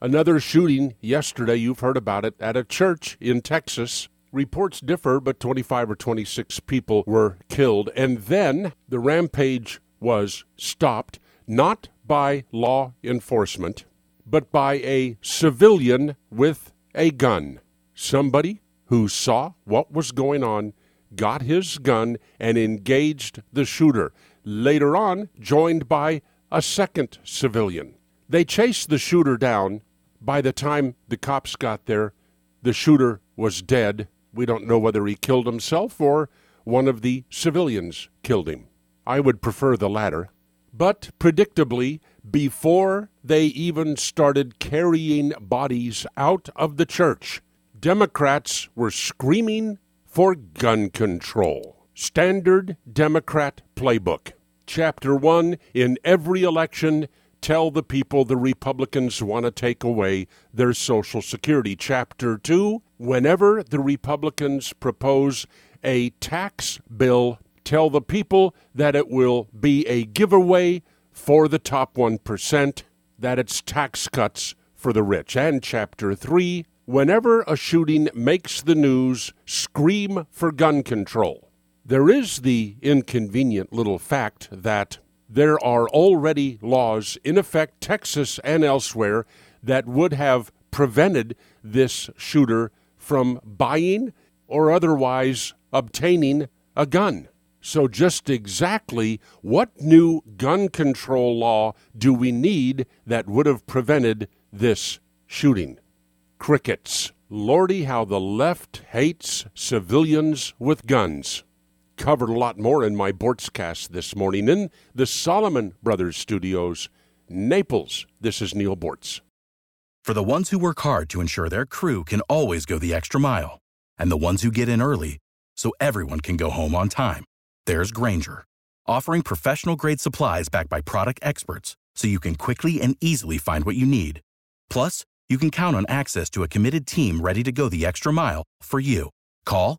Another shooting yesterday, you've heard about it, at a church in Texas. Reports differ, but 25 or 26 people were killed. And then the rampage was stopped, not by law enforcement, but by a civilian with a gun. Somebody who saw what was going on, got his gun, and engaged the shooter. Later on, joined by a second civilian. They chased the shooter down. By the time the cops got there, the shooter was dead. We don't know whether he killed himself or one of the civilians killed him. I would prefer the latter. But predictably, before they even started carrying bodies out of the church, Democrats were screaming for gun control. Standard Democrat playbook. Chapter 1 In every election, tell the people the Republicans want to take away their Social Security. Chapter 2 Whenever the Republicans propose a tax bill, tell the people that it will be a giveaway for the top 1%, that it's tax cuts for the rich. And chapter 3 Whenever a shooting makes the news, scream for gun control. There is the inconvenient little fact that there are already laws in effect, Texas and elsewhere, that would have prevented this shooter from buying or otherwise obtaining a gun. So, just exactly what new gun control law do we need that would have prevented this shooting? Crickets. Lordy, how the left hates civilians with guns. Covered a lot more in my Boortzcast this morning in the Solomon Brothers Studios, Naples. This is Neal Boortz. For the ones who work hard to ensure their crew can always go the extra mile, and the ones who get in early so everyone can go home on time, there's Grainger, offering professional grade supplies backed by product experts so you can quickly and easily find what you need. Plus, you can count on access to a committed team ready to go the extra mile for you. Call,